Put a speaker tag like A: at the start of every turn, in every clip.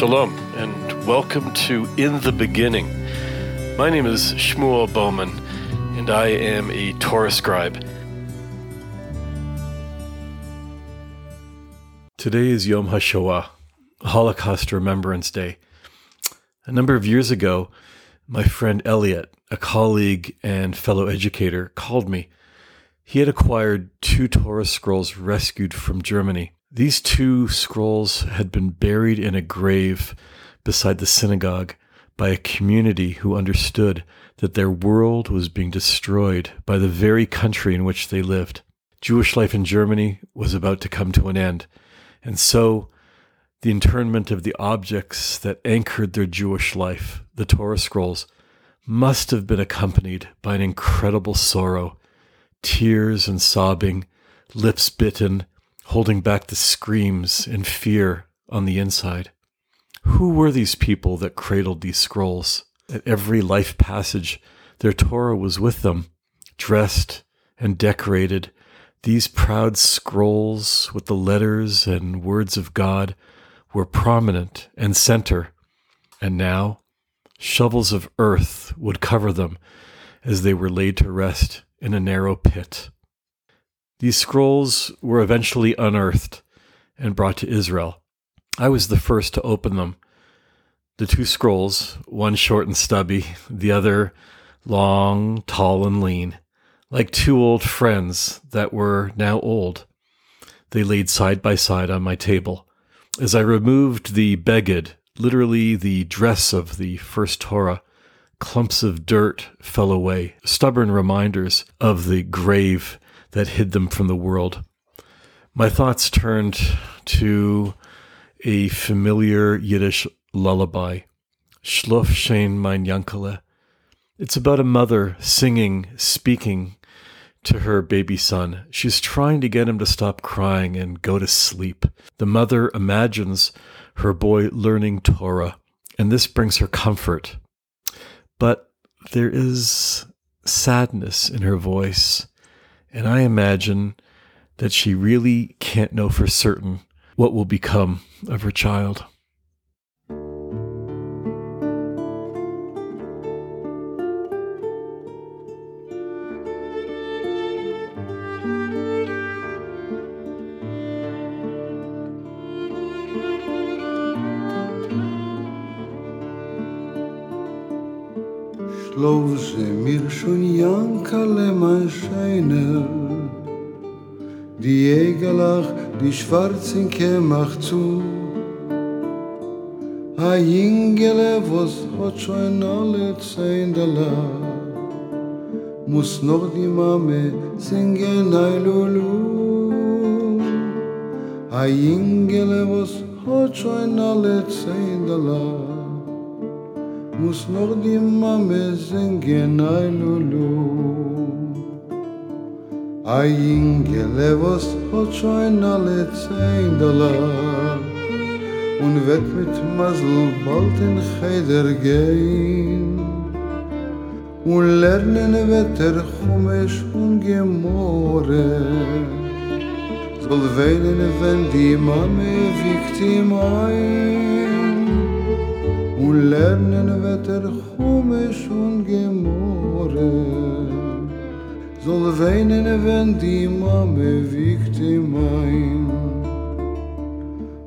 A: Shalom, and welcome to In the Beginning. My name is Shmuel Bowman, and I am a Torah scribe. Today is Yom HaShoah, Holocaust Remembrance Day. A number of years ago, my friend Elliot, a colleague and fellow educator, called me. He had acquired two Torah scrolls rescued from Germany. These two scrolls had been buried in a grave beside the synagogue by a community who understood that their world was being destroyed by the very country in which they lived. Jewish life in Germany was about to come to an end. And so the internment of the objects that anchored their Jewish life, the Torah scrolls, must have been accompanied by an incredible sorrow, tears and sobbing, lips bitten, holding back the screams and fear on the inside. Who were these people that cradled these scrolls? At every life passage, their Torah was with them, dressed and decorated. These proud scrolls with the letters and words of God were prominent and center, and now shovels of earth would cover them as they were laid to rest in a narrow pit. These scrolls were eventually unearthed and brought to Israel. I was the first to open them. The two scrolls, one short and stubby, the other long, tall, and lean, like two old friends that were now old. They laid side by side on my table. As I removed the beged, literally the dress of the first Torah, clumps of dirt fell away, stubborn reminders of the grave that hid them from the world. My thoughts turned to a familiar Yiddish lullaby, Schlaf Schön mein Yankele. It's about a mother singing, speaking to her baby son. She's trying to get him to stop crying and go to sleep. The mother imagines her boy learning Torah, and this brings her comfort. But there is sadness in her voice, and I imagine that she really can't know for certain what will become of her child.
B: Lose mir schon Jankale, mein Scheiner, die Egelach, die schwarzen Kämach zu. A Jingele, was hat schon alle zehn der muss noch die Mame singen, ay lulu. A Jingele, was hat schon alle zehn der muss noch die Mame singen, ay lulu. Ay ingele, was hat schon alle zehn Dollar und wird mit Masel bald in Cheder gehen und lernen wird er Chumisch und Gemore soll weinen, wenn die Mame wiegt ihm ein und lernen wird er Chumisch und Gemore soll weinen, wenn die Mame wiegt ihm ein.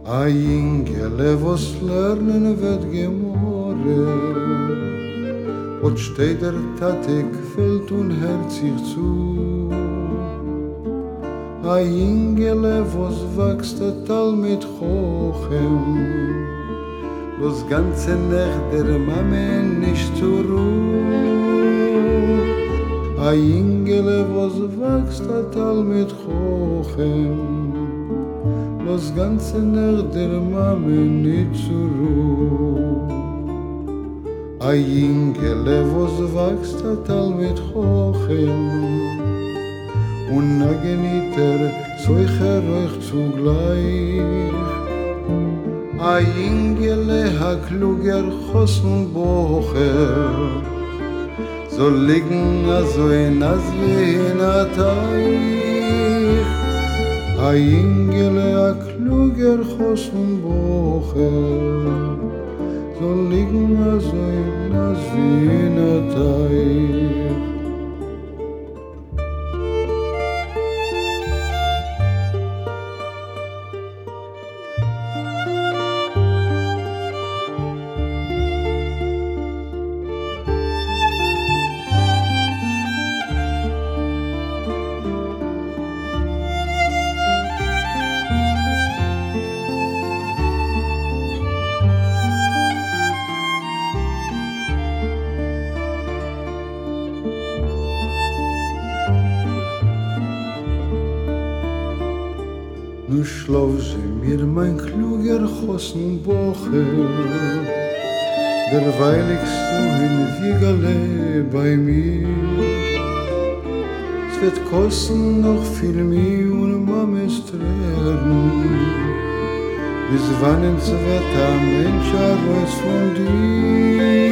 B: A Ingele, was lernen wird gemore, und steht der Tate gefällt und herzig zu. A Ingele, was wächst der Tal mit Hochem, los ganze Nacht der Mame nicht zur Ruhe. A ingele was wächst a tal mit Chochem Los ganze ner der Mame nit zu ruh A ingele was wächst a tal mit Chochem Und nageniter zeucher euch zugleich A ingele ha kluger chosn bocher. So liegen so in as in a ingele a kluger chosn bocher. Soll liegen so in das Wiener Nu schlaf ze mir mein kluger Chossen Boche Derweil ich du in Wiegele bei mir. Es wird kosten noch viel mehr und Mames Tränen Bis wann ins Wetter Mensch alles von dir?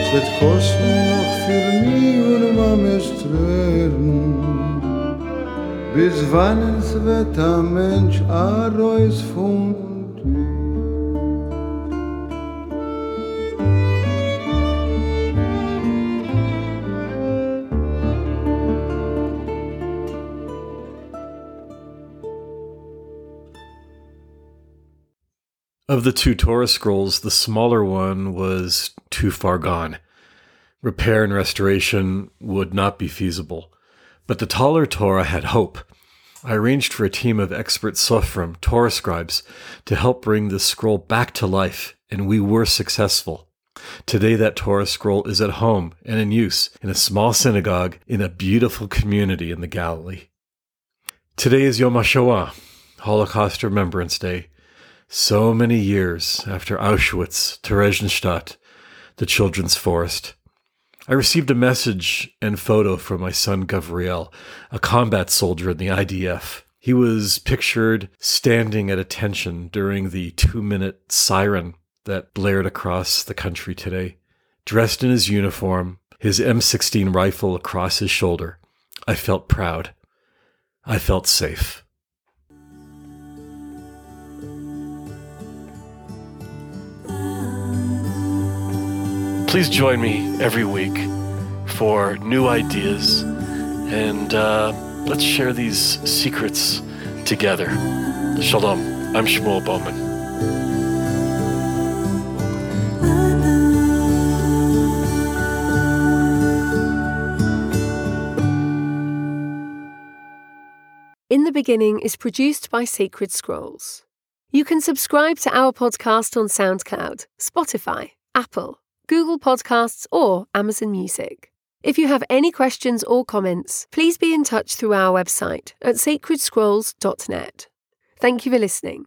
B: Es wird kosten noch viel mehr und Mames Tränen Bis wann es wird ein Mensch Arois dir?
A: Of the two Torah scrolls, the smaller one was too far gone. Repair and restoration would not be feasible. But the taller Torah had hope. I arranged for a team of expert Sofrim, Torah scribes, to help bring this scroll back to life, and we were successful. Today, that Torah scroll is at home and in use in a small synagogue in a beautiful community in the Galilee. Today is Yom HaShoah, Holocaust Remembrance Day. So many years after Auschwitz, Theresienstadt, the Children's Forest. I received a message and photo from my son Gavriel, a combat soldier in the IDF. He was pictured standing at attention during the two minute siren that blared across the country today. Dressed in his uniform, his M16 rifle across his shoulder, I felt proud. I felt safe. Please join me every week for new ideas and uh, let's share these secrets together. Shalom. I'm Shmuel Bowman.
C: In the Beginning is produced by Sacred Scrolls. You can subscribe to our podcast on SoundCloud, Spotify, Apple, Google Podcasts, or Amazon Music. If you have any questions or comments, please be in touch through our website at sacredscrolls.net. Thank you for listening.